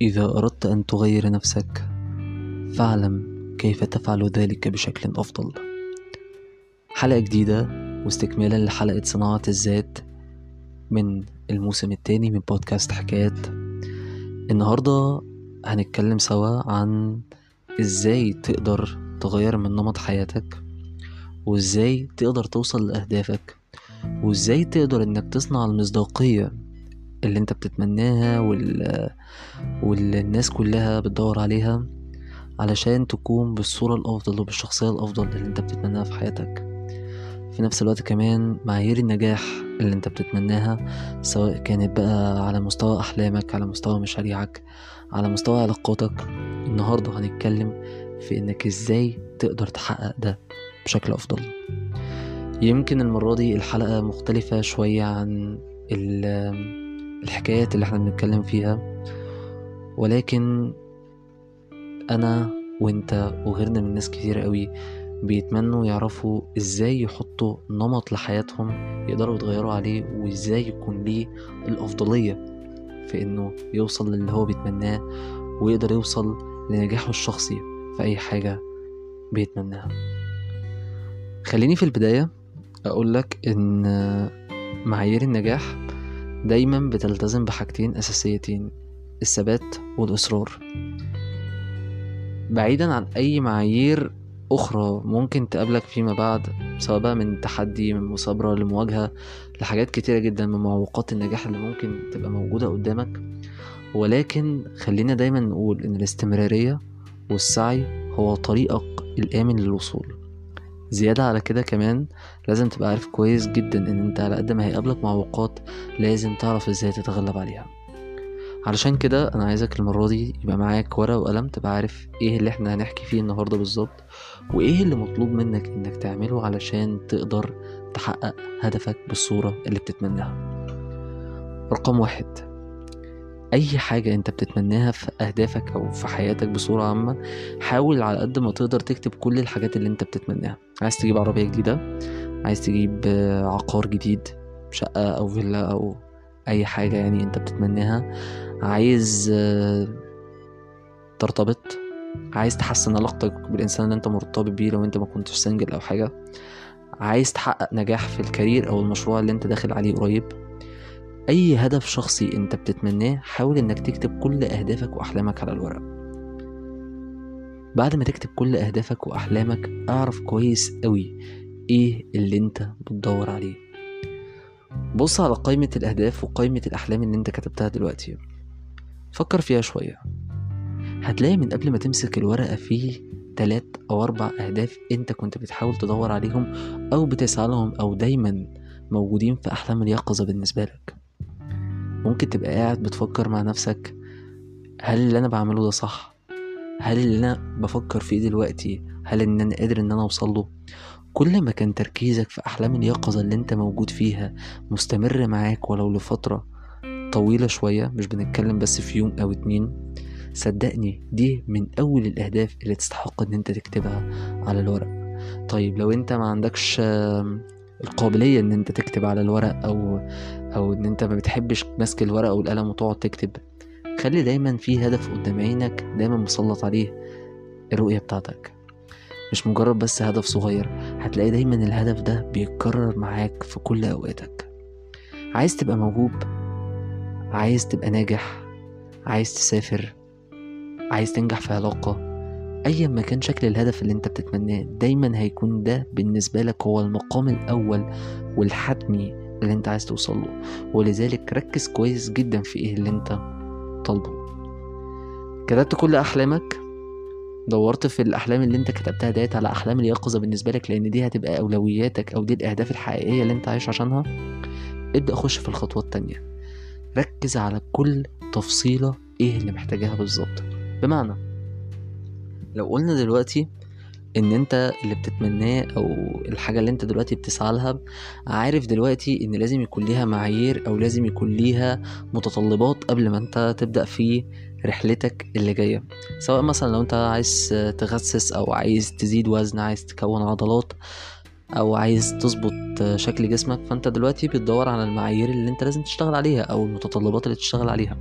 إذا أردت أن تغير نفسك فاعلم كيف تفعل ذلك بشكل أفضل. حلقة جديدة واستكمالا لحلقة صناعة الذات من الموسم الثاني من بودكاست حكايات. النهاردة هنتكلم سوا عن إزاي تقدر تغير من نمط حياتك وإزاي تقدر توصل لأهدافك وإزاي تقدر إنك تصنع المصداقية اللي انت بتتمناها وال... واللي الناس كلها بتدور عليها علشان تكون بالصورة الأفضل وبالشخصية الأفضل اللي انت بتتمناها في حياتك. في نفس الوقت كمان معايير النجاح اللي انت بتتمناها سواء كانت بقى على مستوى أحلامك على مستوى مشاريعك على مستوى علاقاتك. النهاردة هنتكلم في إنك إزاي تقدر تحقق ده بشكل أفضل. يمكن المرة دي الحلقة مختلفة شوية عن الحكايات اللي إحنا بنتكلم فيها. ولكن أنا وأنت وغيرنا من ناس كتير قوي بيتمنوا يعرفوا إزاي يحطوا نمط لحياتهم يقدروا يتغيروا عليه وإزاي يكون ليه الأفضلية في إنه يوصل للي هو بيتمناه ويقدر يوصل لنجاحه الشخصي في أي حاجة بيتمناها. خليني في البداية أقولك إن معايير النجاح دايما بتلتزم بحاجتين أساسيتين الثبات والإصرار. بعيدا عن أي معايير أخرى ممكن تقابلك فيما بعد سواء بقى من تحدي من مثابرة لمواجهة لحاجات كتيرة جدا من معوقات النجاح اللي ممكن تبقى موجودة قدامك. ولكن خلينا دايما نقول إن الاستمرارية والسعي هو طريقك الآمن للوصول. زيادة على كده كمان لازم تبقى عارف كويس جدا إن أنت على قد ما هيقابلك معوقات لازم تعرف إزاي تتغلب عليها. علشان كده أنا عايزك المرة دي يبقى معاك ورقة وقلم تبقى عارف إيه اللي إحنا هنحكي فيه النهاردة بالظبط وإيه اللي مطلوب منك إنك تعمله علشان تقدر تحقق هدفك بالصورة اللي بتتمناها. رقم واحد أي حاجة أنت بتتمناها في أهدافك أو في حياتك بصورة عامة حاول على قد ما تقدر تكتب كل الحاجات اللي أنت بتتمناها. عايز تجيب عربية جديدة؟ عايز تجيب عقار جديد شقة أو فيلا أو أي حاجة يعني أنت بتتمناها؟ عايز ترتبط؟ عايز تحسن علاقتك بالإنسان اللي أنت مرتبط بيه لو أنت ما كنتش سنجل أو حاجة؟ عايز تحقق نجاح في الكارير أو المشروع اللي أنت داخل عليه قريب؟ أي هدف شخصي أنت بتتمناه حاول إنك تكتب كل أهدافك وأحلامك على الورق. بعد ما تكتب كل أهدافك وأحلامك أعرف كويس أوي إيه اللي أنت بتدور عليه. بص على قائمة الأهداف وقائمة الأحلام اللي أنت كتبتها دلوقتي. فكر فيها شوية. هتلاقي من قبل ما تمسك الورقة فيه تلات أو أربع أهداف أنت كنت بتحاول تدور عليهم أو بتسعى لهم أو دايما موجودين في أحلام اليقظة بالنسبة لك. ممكن تبقى قاعد بتفكر مع نفسك هل اللي أنا بعمله ده صح؟ هل اللي أنا بفكر فيه دلوقتي هل إن أنا قادر إن أنا أوصل له؟ كل ما كان تركيزك في أحلام اليقظة اللي أنت موجود فيها مستمر معاك ولو لفترة طويلة شوية مش بنتكلم بس في يوم أو اتنين صدقني دي من أول الأهداف اللي تستحق إن أنت تكتبها على الورق. طيب لو أنت ما عندكش القابلية إن أنت تكتب على الورق أو أو إن أنت ما بتحبش ماسك الورق والقلم وتقعد تكتب. خلي دايما في هدف قدام عينك دايما مسلط عليه الرؤية بتاعتك. مش مجرد بس هدف صغير هتلاقي دايما الهدف ده بيتكرر معاك في كل أوقاتك. عايز تبقى موهوب؟ عايز تبقى ناجح؟ عايز تسافر؟ عايز تنجح في علاقة؟ ايا ما كان شكل الهدف اللي أنت بتتمناه دايما هيكون ده بالنسبة لك هو المقام الأول والحتمي اللي أنت عايز توصل له. ولذلك ركز كويس جدا في إيه اللي أنت طالبه. كتبت كل أحلامك؟ دورت في الأحلام اللي أنت كتبتها ديت على أحلام اليقظة بالنسبة لك لأن دي هتبقى أولوياتك أو دي الأهداف الحقيقية اللي أنت عايش عشانها؟ ابدأ خش في الخطوة التانية. ركز على كل تفصيلة إيه اللي محتاجاها بالظبط. بمعنى لو قلنا دلوقتي إن أنت اللي بتتمناه أو الحاجة اللي أنت دلوقتي بتسعى لها عارف دلوقتي إن لازم يكون ليها معايير أو لازم يكون ليها متطلبات قبل ما أنت تبدأ في رحلتك اللي جاية. سواء مثلا لو أنت عايز تخسس أو عايز تزيد وزن عايز تكون عضلات أو عايز تظبط شكل جسمك فأنت دلوقتي بتدور على المعايير اللي أنت لازم تشتغل عليها أو المتطلبات اللي تشتغل عليها.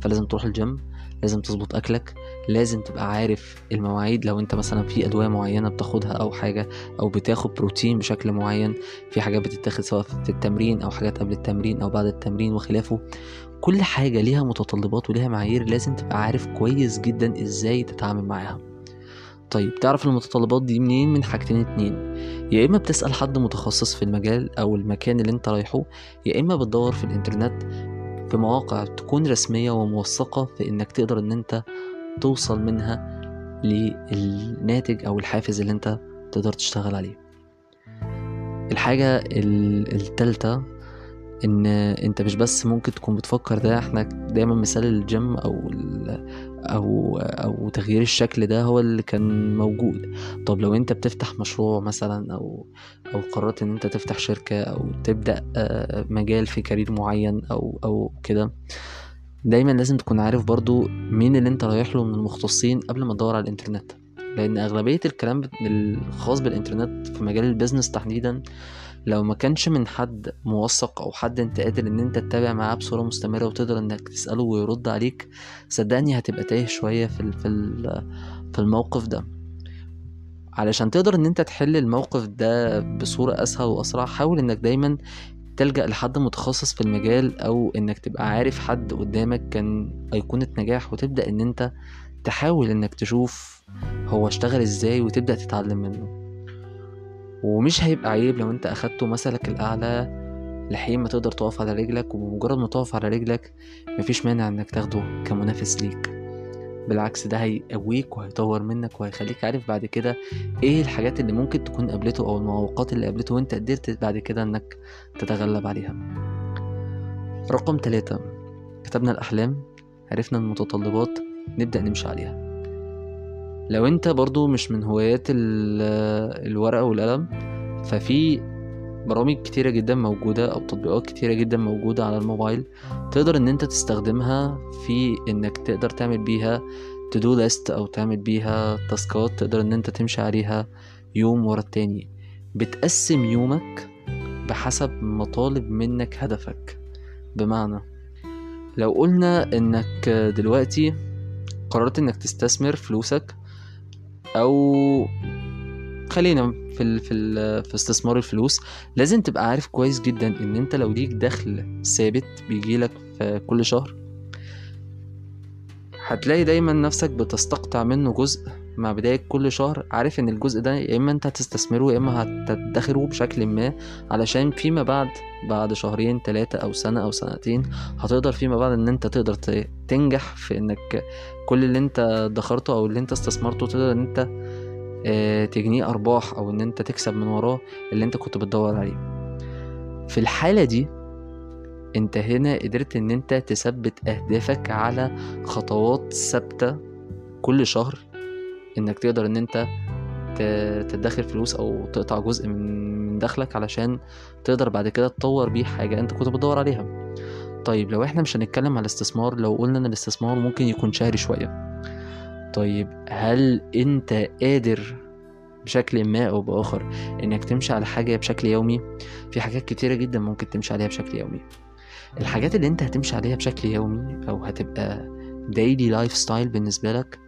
فلازم تروح الجيم لازم تظبط أكلك لازم تبقى عارف المواعيد. لو أنت مثلا في أدوية معينة بتاخدها أو حاجة أو بتاخد بروتين بشكل معين في حاجات بتتاخد سواء في التمرين أو حاجات قبل التمرين أو بعد التمرين وخلافه. كل حاجة ليها متطلبات وليها معايير لازم تبقى عارف كويس جدا إزاي تتعامل معاها. طيب تعرف المتطلبات دي منين؟ من حاجتين اتنين. يا إما بتسأل حد متخصص في المجال أو المكان اللي أنت رايحه يا إما بتدور في الإنترنت. في مواقع تكون رسمية وموثقة في إنك تقدر إن أنت توصل منها للناتج أو الحافز اللي أنت تقدر تشتغل عليه. الحاجة التالتة إن أنت مش بس ممكن تكون بتفكر ده إحنا دايما مثال الجيم أو أو أو تغيير الشكل ده هو اللي كان موجود. طب لو أنت بتفتح مشروع مثلا أو أو قررت إن أنت تفتح شركة أو تبدأ آه، مجال في career معين أو أو كده دايما لازم تكون عارف برضو مين اللي أنت رايح له من المختصين قبل ما تدور على الإنترنت. لأن أغلبية الكلام الخاص بالإنترنت في مجال ال business تحديدا لو ما كانش من حد موثق أو حد أنت قادر إن أنت تتابع معاه بصورة مستمرة وتقدر إنك تسأله ويرد عليك صدقني هتبقى تايه شوية في في في الموقف ده. علشان تقدر إن أنت تحل الموقف ده بصورة أسهل وأسرع حاول إنك دايما تلجأ لحد متخصص في المجال أو إنك تبقى عارف حد قدامك كان أيقونة نجاح وتبدأ إن أنت تحاول إنك تشوف هو اشتغل إزاي وتبدأ تتعلم منه. ومش هيبقى عيب لو انت أخدته مثلك الأعلى لحين ما تقدر تقف على رجلك وبمجرد ما تقف على رجلك مفيش مانع إنك تاخده كمنافس ليك. بالعكس ده هيقويك وهيطور منك وهيخليك عارف بعد كده إيه الحاجات اللي ممكن تكون قابلته أو المعوقات اللي قابلته وأنت قدرت بعد كده إنك تتغلب عليها. رقم ثلاثة كتبنا الأحلام عرفنا المتطلبات نبدأ نمشي عليها. لو انت برضو مش من هوايات الورقة والقلم ففي برامج كتيرة جدا موجودة أو تطبيقات كتيرة جدا موجودة على الموبايل تقدر إن أنت تستخدمها في إنك تقدر تعمل بيها تدو ليست أو تعمل بيها تاسكات تقدر إن أنت تمشي عليها يوم ورا التاني. بتقسم يومك بحسب مطالب منك هدفك. بمعنى لو قلنا إنك دلوقتي قررت إنك تستثمر فلوسك أو خلينا في ال في ال في استثمار الفلوس لازم تبقى عارف كويس جدا إن أنت لو ليك دخل ثابت بيجيلك في كل شهر هتلاقي دايما نفسك بتستقطع منه جزء مع بداية كل شهر عارف إن الجزء ده يا إما أنت هتستثمره يا إما هتدخره بشكل ما علشان فيما بعد بعد شهرين ثلاثة أو سنة أو سنتين هتقدر فيما بعد إن أنت تقدر تنجح في إنك كل اللي أنت ادخرته أو اللي أنت استثمرته تقدر إن أنت آه، تجنيه أرباح أو إن أنت تكسب من وراه اللي أنت كنت بتدور عليه. في الحالة دي أنت هنا قدرت إن أنت تثبت أهدافك على خطوات ثابتة كل شهر إنك تقدر إن أنت تدخر فلوس أو تقطع جزء من دخلك علشان تقدر بعد كده تطور بيه حاجة أنت كنت بتدور عليها. طيب لو إحنا مش هنتكلم على الاستثمار لو قلنا إن الاستثمار ممكن يكون شهري شوية. طيب هل أنت قادر بشكل ما أو بآخر إنك تمشي على حاجة بشكل يومي؟ في حاجات كتيرة جدا ممكن تمشي عليها بشكل يومي. الحاجات اللي أنت هتمشي عليها بشكل يومي أو هتبقى daily lifestyle بالنسبة لك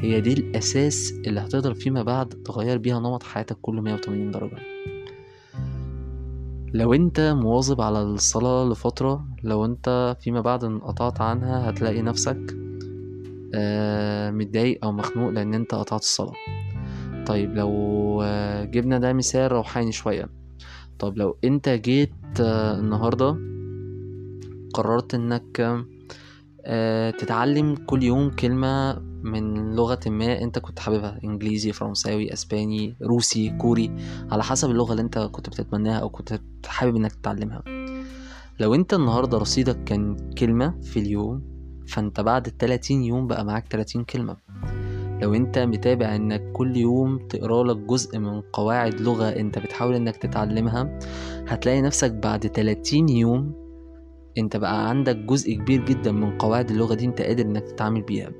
هي دي الأساس اللي هتقدر فيما بعد تغير بيها نمط حياتك كل 180 درجة. لو انت مواظب على الصلاة لفترة لو انت فيما بعد انقطعت عنها هتلاقي نفسك آه، متضايق أو مخنوق لأن انت قطعت الصلاة. طيب لو آه، جبنا ده مثال روحاني شوية. طب لو انت جيت آه، النهاردة قررت انك تتعلم كل يوم كلمة من لغة ما انت كنت حاببها انجليزي فرنساوي اسباني روسي كوري على حسب اللغة اللي انت كنت بتتمناها أو كنت حابب انك تتعلمها. لو انت النهاردة رصيدك كان كلمة في اليوم فانت بعد التلاتين يوم بقى معاك تلاتين كلمة. لو انت متابع انك كل يوم تقرأ لك جزء من قواعد لغة انت بتحاول انك تتعلمها هتلاقي نفسك بعد تلاتين يوم انت بقى عندك جزء كبير جدا من قواعد اللغة دي انت قادر انك تتعامل بيها.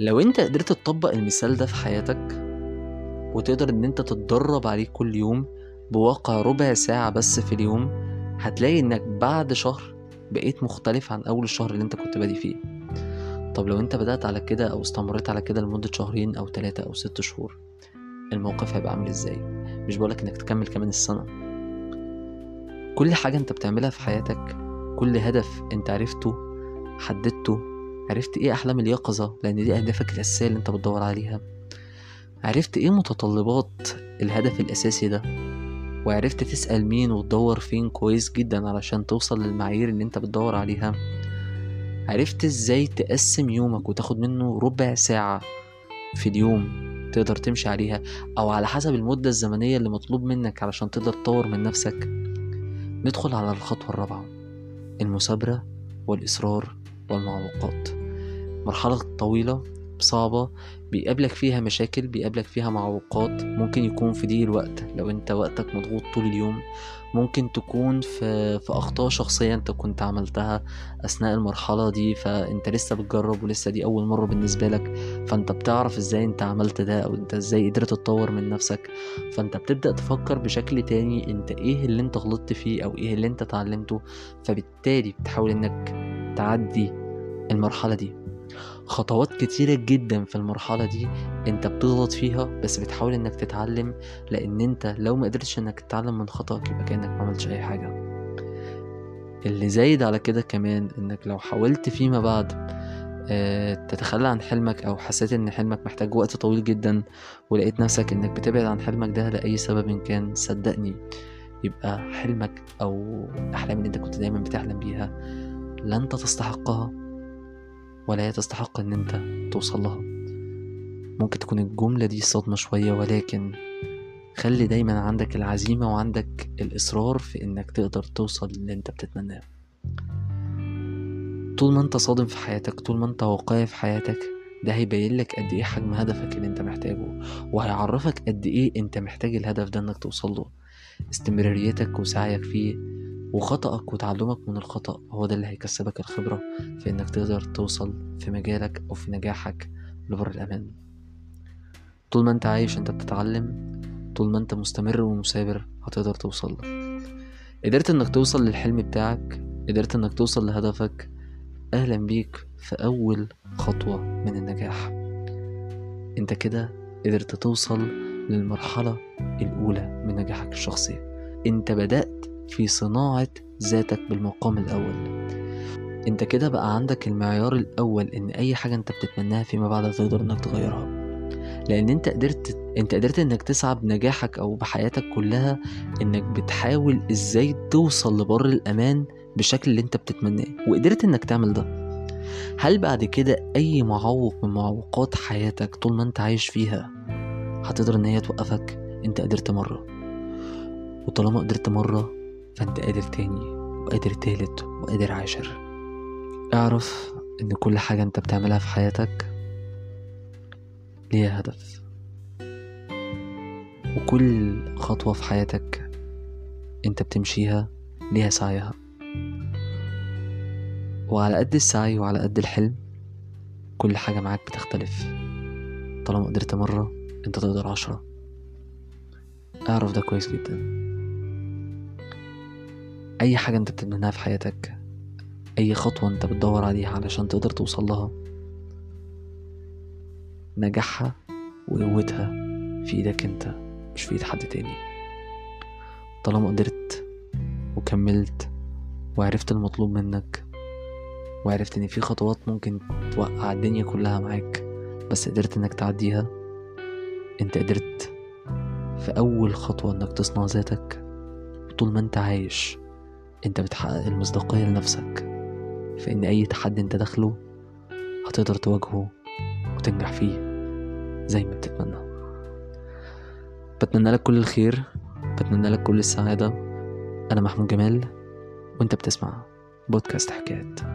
لو انت قدرت تطبق المثال ده في حياتك وتقدر ان انت تتدرب عليه كل يوم بواقع ربع ساعة بس في اليوم هتلاقي انك بعد شهر بقيت مختلف عن أول الشهر اللي انت كنت بادي فيه. طب لو انت بدأت على كده أو استمريت على كده لمدة شهرين أو ثلاثة أو ست شهور الموقف هيبقى عامل إزاي؟ مش بقولك انك تكمل كمان السنة. كل حاجة انت بتعملها في حياتك كل هدف انت عرفته حددته عرفت إيه أحلام اليقظة لأن دي أهدافك الأساسية اللي انت بتدور عليها. عرفت إيه متطلبات الهدف الأساسي ده؟ وعرفت تسأل مين وتدور فين كويس جدا علشان توصل للمعايير اللي انت بتدور عليها؟ عرفت إزاي تقسم يومك وتاخد منه ربع ساعة في اليوم تقدر تمشي عليها؟ أو على حسب المدة الزمنية اللي مطلوب منك علشان تقدر تطور من نفسك. ندخل على الخطوة الرابعة المثابرة والإصرار والمعوقات. مرحلة طويلة صعبة بيقابلك فيها مشاكل بيقابلك فيها معوقات. ممكن يكون في ضيق الوقت لو انت وقتك مضغوط طول اليوم. ممكن تكون في, في أخطاء شخصية انت كنت عملتها أثناء المرحلة دي فانت لسه بتجرب ولسه دي أول مرة بالنسبة لك. فانت بتعرف إزاي انت عملت ده أو انت إزاي قدرت تطور من نفسك. فانت بتبدأ تفكر بشكل تاني انت إيه اللي انت غلطت فيه أو إيه اللي انت اتعلمته. فبالتالي بتحاول انك تعدي المرحلة دي. خطوات كتيرة جدا في المرحلة دي انت بتغلط فيها بس بتحاول انك تتعلم لأن انت لو ما قدرتش انك تتعلم من خطأك يبقى كأنك ما عملتش أي حاجة. اللي زايد على كده كمان انك لو حاولت فيما بعد آه، تتخلى عن حلمك أو حسيت إن حلمك محتاج وقت طويل جدا ولقيت نفسك إنك بتبعد عن حلمك ده لأي سبب إن كان صدقني يبقى حلمك أو الاحلام اللي انت كنت دايما بتحلم بيها انت تستحقها ولا هي تستحق إن أنت توصل لها. ممكن تكون الجملة دي صدمة شوية ولكن خلي دايما عندك العزيمة وعندك الإصرار في إنك تقدر توصل للي أنت بتتمناه. طول ما أنت صادم في حياتك طول ما أنت واقعي في حياتك ده هيبين لك قد إيه حجم هدفك اللي أنت محتاجه وهيعرفك قد إيه أنت محتاج الهدف ده إنك توصل له. استمراريتك وسعيك فيه وخطأك وتعلمك من الخطأ هو ده اللي هيكسبك الخبرة في إنك تقدر توصل في مجالك أو في نجاحك لبر الأمان. طول ما أنت عايش أنت بتتعلم طول ما أنت مستمر ومثابر هتقدر توصل. قدرت إنك توصل للحلم بتاعك قدرت إنك توصل لهدفك أهلا بيك في أول خطوة من النجاح. أنت كده قدرت توصل للمرحلة الأولى من نجاحك الشخصي. أنت بدأت في صناعة ذاتك بالمقام الأول. أنت كده بقى عندك المعيار الأول إن أي حاجة أنت بتتمناها فيما بعد تقدر إنك تغيرها. لأن أنت قدرت أنت قدرت إنك تسعى بنجاحك أو بحياتك كلها إنك بتحاول إزاي توصل لبر الأمان بالشكل اللي أنت بتتمناه وقدرت إنك تعمل ده. هل بعد كده أي معوق من معوقات حياتك طول ما أنت عايش فيها هتقدر إن هي توقفك؟ أنت قدرت مرة. وطالما قدرت مرة فأنت قادر تاني وقادر تالت وقادر عاشر. اعرف إن كل حاجة أنت بتعملها في حياتك ليها هدف. وكل خطوة في حياتك أنت بتمشيها ليها سعيها. وعلى قد السعي وعلى قد الحلم كل حاجة معاك بتختلف. طالما قدرت مرة أنت تقدر عشرة. اعرف ده كويس جدا. أي حاجة أنت بتتمناها في حياتك أي خطوة أنت بتدور عليها علشان تقدر توصل لها نجاحها وقوتها في إيدك أنت مش في إيد حد تاني. طالما قدرت وكملت وعرفت المطلوب منك وعرفت إن في خطوات ممكن توقع الدنيا كلها معاك بس قدرت إنك تعديها أنت قدرت في أول خطوة إنك تصنع ذاتك طول ما أنت عايش أنت بتحقق المصداقية لنفسك. في ان أي تحدي أنت داخله هتقدر تواجهه وتنجح فيه زي ما بتتمنى. بتمنى لك كل الخير بتمنى لك كل السعادة. أنا محمود جمال وأنت بتسمع بودكاست حكايات.